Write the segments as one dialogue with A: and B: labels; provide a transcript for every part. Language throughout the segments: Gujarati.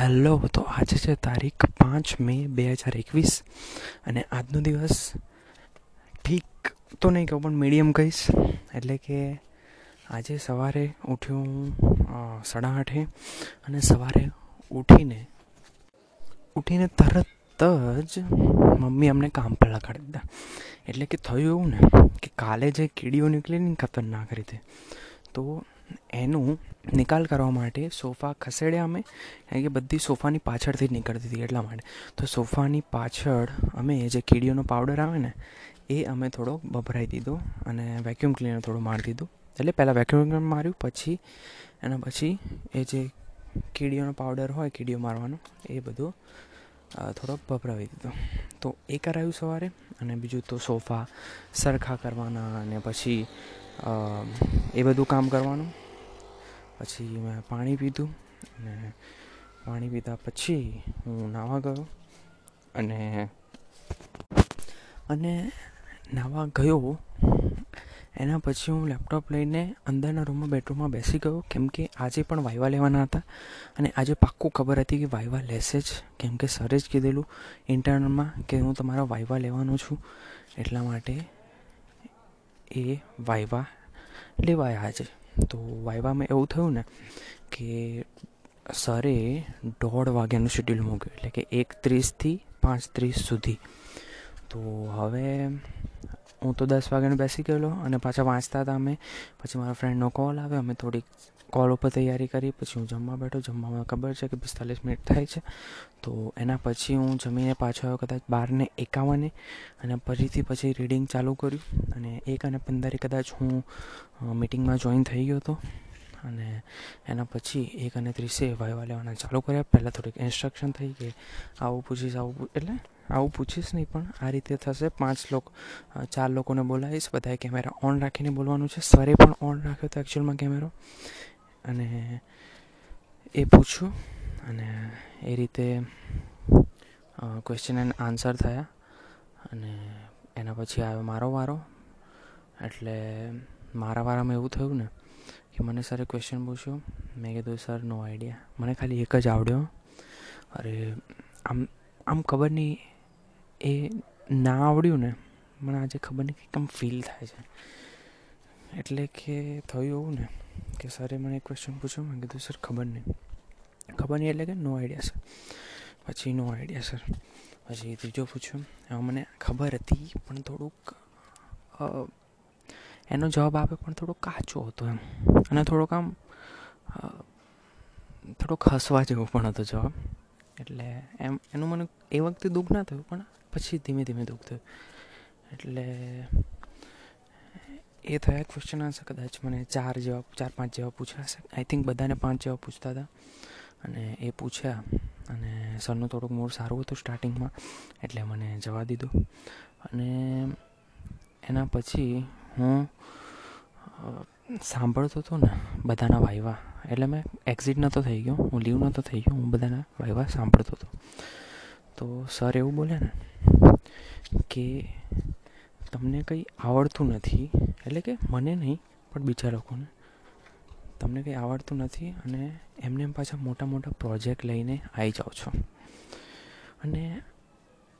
A: હેલો, તો આજે છે તારીખ પાંચ મે બે હજાર એકવીસ અને આજનો દિવસ ઠીક તો નહીં કહું, પણ મીડિયમ કહીશ. એટલે કે આજે સવારે ઉઠ્યો હું સાડા આઠે અને સવારે ઉઠીને ઉઠીને તરત જ મમ્મી અમને કામ પર લગાડી દીધા. એટલે કે થયું એવું ને કે કાલે જે કીડીઓ નીકળી ને ખતરનાક રીતે, તો એનું નિકાલ કરવા માટે સોફા ખસેડ્યા અમે. કારણ કે બધી સોફાની પાછળથી જ નીકળતી હતી એટલા માટે. તો સોફાની પાછળ અમે જે કીડીઓનો પાવડર આવે ને, એ અમે થોડો ભભરાઈ દીધો અને વેક્યુમ ક્લીનર થોડું મારી દીધું. એટલે પહેલાં વેક્યુમ ક્લીનર માર્યું, પછી એના પછી એ જે કીડીઓનો પાવડર હોય, કીડીઓ મારવાનો, એ બધું થોડો ભભરાવી દીધો. તો એ કરાયું સવારે અને બીજું તો સોફા સરખા કરવાના અને પછી એ બધું કામ કરવાનું. પછી મેં પાણી પીધું અને પાણી પીધા પછી હું નાહવા ગયો અને અને નાહવા ગયો એના પછી હું લેપટોપ લઈને અંદરના રૂમમાં બેડરૂમમાં બેસી ગયો કેમ કે આજે પણ વાયવા લેવાના હતા અને આજે પાક્કું ખબર હતી કે વાયવા લેશે જ. કેમ કે સરે જ કીધેલું ઇન્ટરનલમાં કે હું તમારા વાયવા લેવાનો છું એટલા માટે એ વાયવા લેવાયા આજે. તો વાઇવામાં એવું થયું ને કે સરે દોઢ વાગ્યાનું શેડ્યુલ મૂક્યું. એટલે કે એક ત્રીસથી પાંચ ત્રીસ સુધી. તો હવે હું તો દસ વાગ્યાને બેસી ગયેલો અને પાછા વાંચતા હતા અમે. પછી મારા ફ્રેન્ડનો કોલ આવ્યો. અમે થોડીક કોલ ઉપર તૈયારી કરી. પછી હું જમવા બેઠો. જમવામાં ખબર છે કે પિસ્તાલીસ મિનિટ થાય છે. તો એના પછી હું જમીને પાછો આવ્યો કદાચ બારને એકાવને અને ફરીથી પછી રીડિંગ ચાલુ કર્યું. અને એક અને પંદરે કદાચ હું મિટિંગમાં જોઈન થઈ ગયો હતો. અને એના પછી એક અને ત્રીસે વાયવા લેવાના ચાલુ કર્યા. પહેલાં થોડીક ઇન્સ્ટ્રક્શન થઈ કે આવું પૂછીશ, આવું એટલે આવું પૂછીશ નહીં, પણ આ રીતે થશે. પાંચ લોકો ચાર લોકોને બોલાવીશ. બધાએ કેમેરા ઓન રાખીને બોલવાનું છે. સરે પણ ઓન રાખ્યો હતો એકચ્યુઅલમાં કેમેરો. અને એ પૂછ્યું. અને એ રીતે ક્વેશ્ચન એન્ડ આન્સર થયા. અને એના પછી આવ્યો મારો વારો. એટલે મારા વારામાં એવું થયું ને કે મને સરે ક્વેશ્ચન પૂછ્યો. મેં કીધું, સર નો આઈડિયા મને ખાલી એક જ આવડ્યો. અરે, આમ આમ ખબર નહીં એ ના આવડ્યું ને, મને આજે ખબર નહીં કંઈક આમ ફીલ થાય છે. એટલે કે થયું એવું ને, કે સરે મને એક ક્વેશ્ચન પૂછ્યો, મેં કીધું સર ખબર નહીં. ખબર નહીં એટલે કે નો આઈડિયા સર પછી નો આઈડિયા સર પછી ત્રીજો પૂછ્યો, એમાં મને ખબર હતી, પણ થોડુંક એનો જવાબ આપે, પણ થોડો કાચો હતો એમ. અને થોડોક આમ થોડોક હસવા જેવો પણ હતો જવાબ. એટલે એમ, એનું મને એ વખતે દુઃખ ના થયું, પણ પછી ધીમે ધીમે દુઃખ થયું. એટલે એ થયા ક્વેશ્ચન આન્સર કદાચ મને ચાર જેવા, ચાર પાંચ જેવા પૂછ્યા આઈ થિંક બધાને પાંચ જેવા પૂછતા હતા. અને એ પૂછ્યા, અને સરનું થોડુંક મૂડ સારું હતું સ્ટાર્ટિંગમાં એટલે મને જવા દીધું. અને એના પછી હું સાંભળતો હતો ને બધાના વાયવા. એટલે મેં એક્ઝિટ નહોતો થઈ ગયો. હું લીવ નહોતો થઈ ગયો. હું બધાના વાયવા સાંભળતો હતો. તો સર એવું બોલ્યા ને કે તમને કંઈ આવડતું નથી, એટલે કે મને નહીં, પણ બીજા લોકોને. તમને કંઈ આવડતું નથી અને એમને એમ પાછા મોટા મોટા પ્રોજેક્ટ લઈને આવી જાઓ છો. અને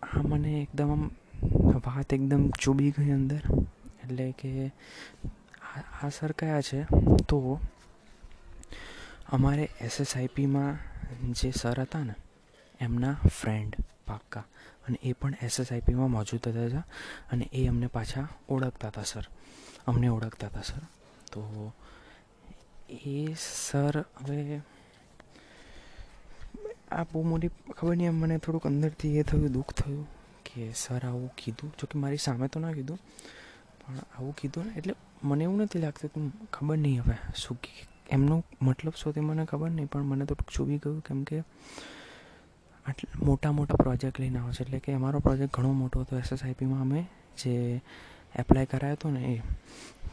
A: આ મને એકદમ વાત એકદમ ચૂબી ગઈ અંદર. એટલે કે આ સર કયા છે? તો અમારે એસએસઆઈપીમાં જે સર હતા ને, એમના ફ્રેન્ડ પાક્કા. અને એ પણ એસએસઆઈપીમાં મોજૂદ હતા અને એ અમને પાછા ઓળખતા હતા સર. અમને ઓળખતા હતા સર. તો એ સર હવે આ બહુ મોટી ખબર નહીં, મને થોડુંક અંદરથી એ થયું, દુઃખ થયું કે સર આવું કીધું. જોકે મારી સામે તો ના કીધું. પણ આવું કીધું ને, એટલે મને એવું નથી લાગતું કે ખબર નહીં હવે શું એમનો મતલબ શું તે મને ખબર નહીં, પણ મને તો ચૂવી ગયું કેમ કે આટલા, મોટા મોટા પ્રોજેક્ટ લઈને આવે છે. એટલે કે અમારો પ્રોજેક્ટ ઘણો મોટો હતો. એસએસઆઈપીમાં અમે જે એપ્લાય કરાયો હતો ને એ,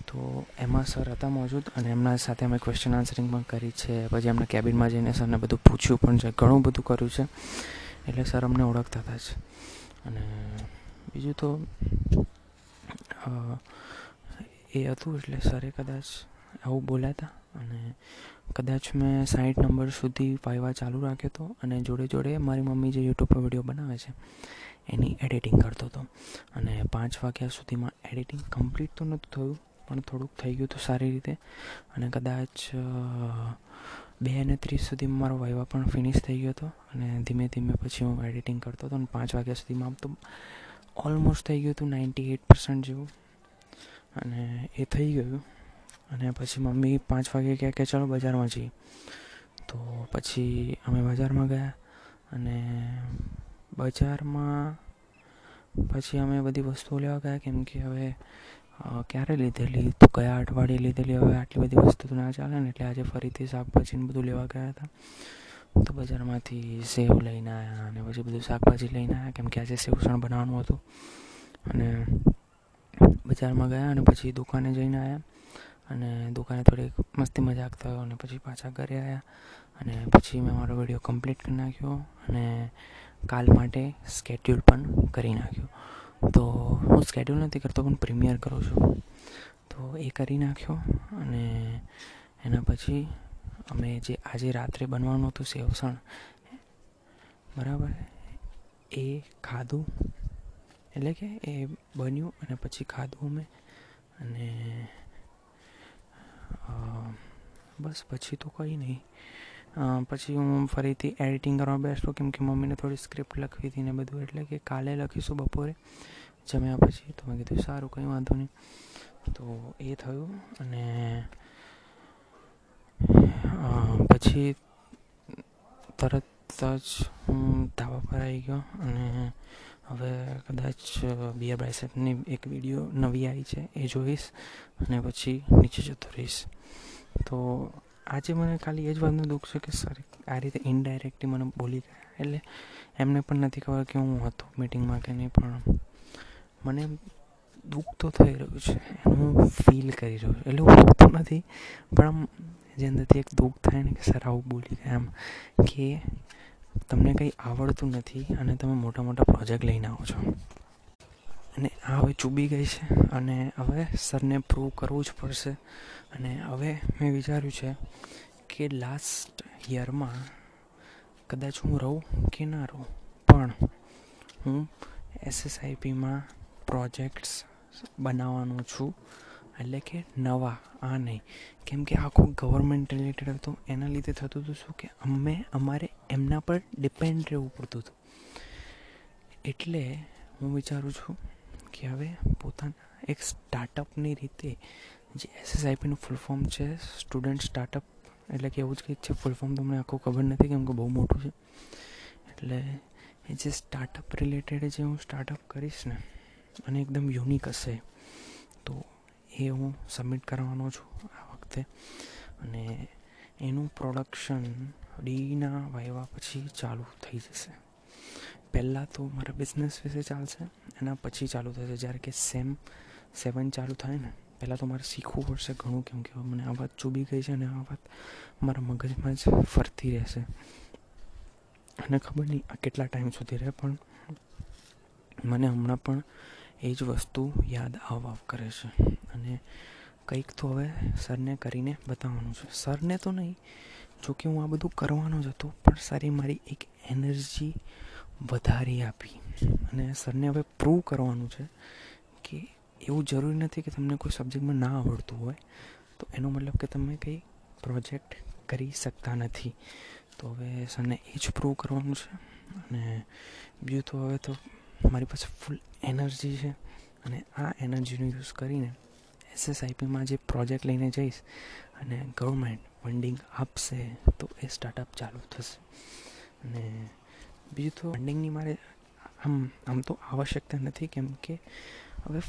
A: તો એમાં સર હતા મોજૂદ અને એમના સાથે અમે ક્વેશ્ચન આન્સરિંગ પણ કરી છે. પછી એમના કેબિનમાં જઈને સરને બધું પૂછ્યું પણ છે, ઘણું બધું કર્યું છે. એટલે સર અમને ઓળખતા હતા જ. અને બીજું તો એ હતું એટલે સરે કદાચ આવું બોલ્યા હતા. અને કદાચ મેં સાઠ નંબર સુધી વાયવા ચાલુ રાખ્યો હતો અને જોડે જોડે મારી મમ્મી જે યુટ્યુબ પર વીડિયો બનાવે છે, એની એડિટિંગ કરતો હતો. અને પાંચ વાગ્યા સુધીમાં એડિટિંગ કમ્પ્લીટ તો નહોતું થયું, પણ થોડુંક થઈ ગયું હતું સારી રીતે. અને કદાચ બે અને ત્રીસ સુધીમાં મારો વાયવા પણ ફિનિશ થઈ ગયો હતો. અને ધીમે ધીમે પછી હું એડિટિંગ કરતો હતો અને પાંચ વાગ્યા સુધીમાં આમ તો ઓલમોસ્ટ થઈ ગયું હતું નાઇન્ટી એટ પર્સન્ટ જેવું. અને એ થઈ ગયું. અને પછી મમ્મી પાંચ વાગે કહે કે ચાલો બજારમાં જઈએ. તો પછી અમે બજારમાં ગયા અને બજારમાં પછી અમે બધી વસ્તુઓ લેવા ગયા. કેમ કે હવે ક્યારે લીધેલી? તો કયા અઠવાડિયે લીધેલી? હવે આટલી બધી વસ્તુ તો ના ચાલે ને, એટલે આજે ફરીથી શાકભાજીને બધું લેવા ગયા હતા. તો બજારમાંથી સેવ લઈને આવ્યા અને પછી બધું શાકભાજી લઈને આવ્યા કેમ કે આજે સેવસણ બનાવવાનું હતું. અને બજારમાં ગયા અને પછી દુકાને જઈને આવ્યા અને દુકાને થોડીક મસ્તી મજાક થયો અને પછી પાછા ઘરે આવ્યા અને પછી મેં મારો વીડિયો કમ્પ્લીટ કરી નાખ્યો અને કાલ માટે સ્કેડ્યુલ પણ કરી નાખ્યો. તો હું સ્કેડ્યુલ નથી કરતો પણ પ્રીમિયર કરું છું. તો એ કરી નાખ્યો અને એના પછી અમે જે આજે રાત્રે બનવાનું હતું સેવસણ, બરાબર? એ ખાધું એટલે કે એ બન્યું અને પછી ખાધું મેં અને બસ પછી તો કંઈ નહીં. પછી હું ફરીથી એડિટિંગ કરવા બેસતો કેમ કે મમ્મીને થોડી સ્ક્રિપ્ટ લખવી હતી ને બધું. એટલે કે કાલે લખીશું બપોરે. જમ્યા પછી તો મેં કીધું સારું, કંઈ વાંધો નહીં. તો એ થયું અને પછી તરત જ હું ધાબા પર આવી ગયો અને હવે કદાચ બીઆર બાયસેપની એક વીડિયો નવી આવી છે, એ જોઈશ અને પછી નીચે જતો રહીશ. તો આજે મને ખાલી એ જ વાતનું દુઃખ છે કે સર, આ રીતે ઇનડાયરેક્ટલી મને બોલી ગયા, એટલે એમને પણ નથી ખબર કે હું હતો મિટિંગમાં કે નહીં, પણ મને દુઃખ તો થઈ રહ્યું છે હું ફીલ કરી રહ્યો છું. એટલે હું હોતો નથી, પણ આમ જે અંદરથી એક દુઃખ થાય ને કે સર, આવું બોલી ગયા એમ કે તમને કંઈ આવડતું નથી અને તમે મોટા મોટા પ્રોજેક્ટ લઈને આવો છો. અને આ હવે ચૂબી ગઈ છે અને હવે સરને પ્રૂવ કરવું જ પડશે. અને હવે મેં વિચાર્યું છે કે લાસ્ટ યરમાં કદાચ હું રહું કે ના રહું, પણ હું એસએસઆઈપીમાં પ્રોજેક્ટ્સ બનાવવાનું છું. એટલે કે નવા, આ નહીં. કેમ કે આખું ગવર્મેન્ટ રિલેટેડ હતું, એના લીધે થતું હતું શું કે અમે, અમારે એમના પર ડિપેન્ડ રહેવું પડતું હતું. એટલે હું વિચારું છું કે હવે પોતાના એક સ્ટાર્ટઅપની રીતે જે એસએસઆઈપીનું ફૂલ ફોર્મ છે સ્ટુડન્ટ સ્ટાર્ટઅપ એટલે કે એવું જ કંઈક છે ફૂલ ફોર્મ તમને આખું ખબર નથી કેમ કે બહુ મોટું છે. એટલે એ જે સ્ટાર્ટઅપ રિલેટેડ જે હું સ્ટાર્ટઅપ કરીશ ને, અને એકદમ યુનિક હશે, તો એ હું સબમિટ કરવાનો છું આ વખતે. અને એનું પ્રોડક્શન ડીના વાયવા પછી ચાલુ થઈ જશે. પહેલાં તો મારા બિઝનેસ વિશે ચાલશે, એના પછી ચાલુ થશે. જ્યારે કે સેમ સેવન ચાલુ થાય ને, પહેલાં તો મારે શીખવું પડશે ઘણું, કેમ કે મને આ વાત ચૂબી ગઈ છે અને આ વાત મારા મગજમાં જ ફરતી રહેશે. અને ખબર નહીં આ કેટલા ટાઈમ સુધી રહે, પણ મને હમણાં પણ એ જ વસ્તુ યાદ આવ આવ કરે છે. અને કંઈક તો હવે સરને કરીને બતાવવાનું છે. સરને તો નહીં, જોકે હું આ બધું કરવાનો જ હતો, પણ સારી મારી એક એનર્જી વધારી આપી. અને સરને હવે પ્રૂવ કરવાનું છે કે એવું જરૂરી નથી કે તમને કોઈ સબ્જેક્ટમાં ના આવડતું હોય, તો એનો મતલબ કે તમે કંઈ પ્રોજેક્ટ કરી શકતા નથી. તો હવે સરને એ જ પ્રૂવ કરવાનું છે. અને બીજું તો હવે તો મારી પાસે ફૂલ એનર્જી છે. અને આ એનર્જીનો યુઝ કરીને એસએસઆઈપીમાં જે પ્રોજેક્ટ લઈને જઈશ અને ગવર્મેન્ટ ફંડિંગ આપશે, તો એ સ્ટાર્ટઅપ ચાલુ થશે. અને બીજું તો ફંડિંગની મારે આમ આમ તો આવશ્યકતા નથી, કેમ કે હવે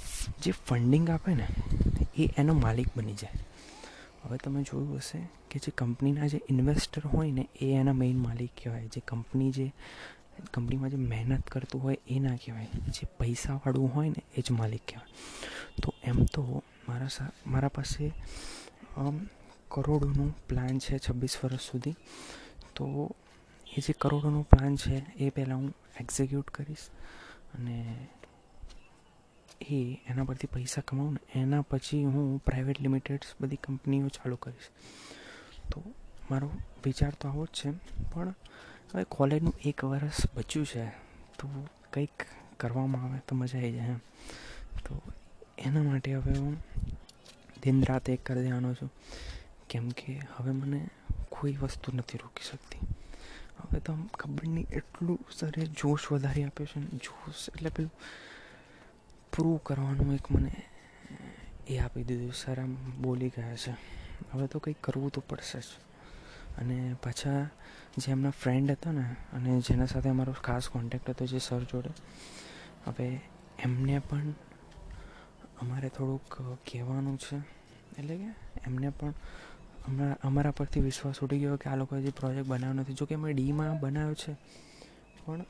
A: જે ફંડિંગ આપે ને, એ એનો માલિક બની જાય. હવે તમે જોયું હશે કે જે કંપનીના જે ઇન્વેસ્ટર હોય ને, એ એના મેઇન માલિક કહેવાય. જે કંપની જે કંપનીમાં જે મહેનત કરતું હોય, એ ના કહેવાય. જે પૈસાવાળું હોય ને, એ જ માલિક કહેવાય. તો એમ તો મારા સા, મારા પાસે કરોડોનું પ્લાન છે છવ્વીસ વર્ષ સુધી. તો એ જે કરોડોનો પ્લાન છે, એ પહેલાં હું એક્ઝિક્યુટ કરીશ અને એ એના પરથી પૈસા કમાઉં ને એના પછી હું પ્રાઇવેટ લિમિટેડ્સ બધી કંપનીઓ ચાલુ કરીશ. તો મારો વિચાર તો આવો જ છે, પણ હવે કોલેજનું એક વર્ષ બચ્યું છે, તો કંઈક કરવામાં આવે તો મજા આવી જાય એમ. તો એના માટે હવે હું દિન રાત એક કરી દેવાનો છું. કેમ કે હવે મને કોઈ વસ્તુ નથી રોકી શકતી. હવે તો ખબર નહીં એટલું સરે જોશ વધારી આપ્યો છે ને, જોશ એટલે પેલું પ્રૂવ કરવાનું એક મને એ આપી દીધું, સર આમ બોલી ગયા છે. હવે તો કંઈક કરવું તો પડશે જ. અને પાછા જે એમના ફ્રેન્ડ હતા ને, અને જેના સાથે અમારો ખાસ કોન્ટેક્ટ હતો જે સર જોડે, હવે એમને પણ અમારે થોડુંક કહેવાનું છે, એટલે કે એમને પણ હમણાં અમારા પરથી વિશ્વાસ ઉઠી ગયો કે આ લોકો હજી પ્રોજેક્ટ બનાવ્યો નથી. જોકે અમે ડીમાં બનાવ્યો છે, પણ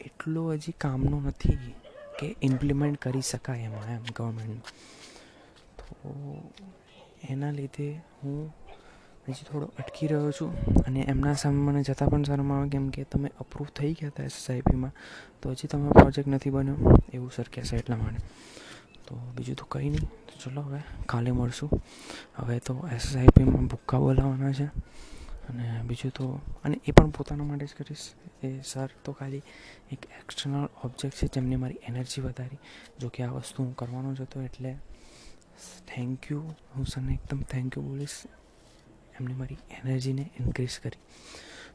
A: એટલો હજી કામનો નથી કે ઇમ્પ્લિમેન્ટ કરી શકાય એમાં એમ ગવર્મેન્ટ તો એના લીધે હું હજી થોડો અટકી રહ્યો છું અને એમના સામે મને જતાં પણ શરમ આવે કેમ કે તમે અપ્રૂવ થઈ ગયા હતા એસએસઆઈપીમાં તો હજી તમારો પ્રોજેક્ટ નથી બન્યો, એવું સર કહેશે એટલા માટે. બીજું તો કંઈ નહીં. તો ચલો હવે કાલે મળશું. હવે તો એસએસઆઈપીમાં ભૂક્કા બોલાવવાના છે. અને બીજું તો, અને એ પણ પોતાના માટે જ કરીશ. એ સર તો ખાલી એક એક્સટર્નલ ઓબ્જેક્ટ છે જેમને મારી એનર્જી વધારી. જો કે આ વસ્તુ હું કરવાનો જ હતો એટલે થેન્ક યુ હું સરને એકદમ થેન્ક યુ બોલીશ. એમને મારી એનર્જીને ઇન્ક્રીઝ કરી.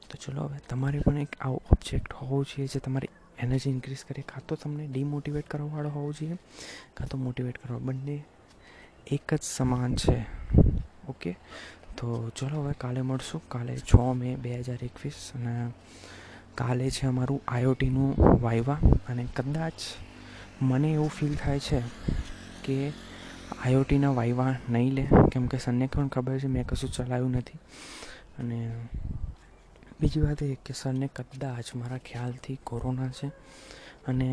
A: તો ચલો હવે તમારે પણ એક આવો ઓબ્જેક્ટ હોવો જોઈએ જે તમારી એનર્જી ઇન્ક્રીઝ કરીએ. કાં તો તમને ડિમોટિવેટ કરવાવાળો હોવો જોઈએ, કાં તો મોટિવેટ કરવા બંને એક જ સમાન છે. ઓકે તો ચલો હવે કાલે મળશું. કાલે છ મે બે હજાર એકવીસ અને કાલે છે અમારું આઈઓટીનું વાયવા. અને કદાચ મને એવું ફીલ થાય છે કે આઈઓટીના વાયવા નહીં લે. કેમ કે સરને પણ ખબર છે, મેં કશું ચલાવ્યું નથી. અને બીજી વાત એ કે સરને કદાચ મારા ખ્યાલથી કોરોના છે અને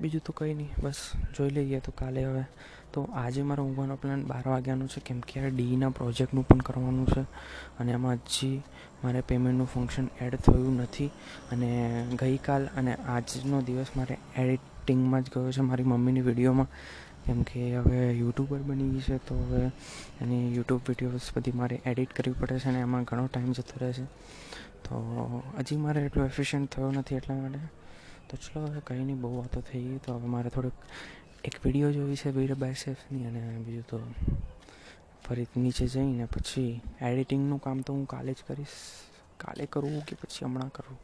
A: બીજું તો કંઈ નહીં, બસ જોઈ લઈએ તો કાલે હવે. તો આજે મારો ઊંઘવાનો પ્લાન બાર વાગ્યાનો છે, કેમ કે આ ડીના પ્રોજેક્ટનું પણ કરવાનું છે અને એમાં હજી મારે પેમેન્ટનું ફંક્શન એડ થયું નથી અને ગઈકાલ અને આજનો દિવસ મારે એડિટિંગમાં જ ગયો છે મારી મમ્મીની વિડીયોમાં કેમ કે હવે યુટ્યુબર બની ગઈ છે, તો હવે એની યુટ્યુબ વિડીયોઝ બધી મારે એડિટ કરવી પડે છે અને એમાં ઘણો ટાઈમ જતો રહે છે. તો હજી મારે એટલો એફિશિયન્ટ થયો નથી એટલા માટે. તો ચલો હવે કંઈ નહીં, બહુ વાતો થઈ ગઈ, તો હવે મારે થોડુંક એક વીડિયો જોવી છે વીર બાયસેફની અને બીજું તો ફરી નીચે જઈને પછી એડિટિંગનું કામ તો હું કાલે જ કરીશ. કાલે કરવું કે પછી હમણાં કરવું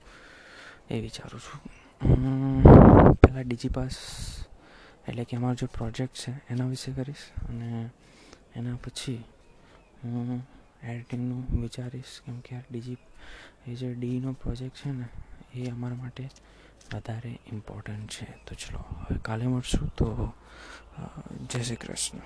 A: એ વિચારું છું. પહેલાં ડીજીપાસ એટલે કે અમારો જે પ્રોજેક્ટ છે, એના વિશે કરીશ અને એના પછી હું એડિટિંગનું વિચારીશ, કેમ કે આ ડીજી એ જે ડીનો પ્રોજેક્ટ છે ને, એ અમારા માટે વધારે ઇમ્પોર્ટન્ટ છે. તો ચલો, હવે કાલે મળશું. તો જય શ્રી કૃષ્ણ.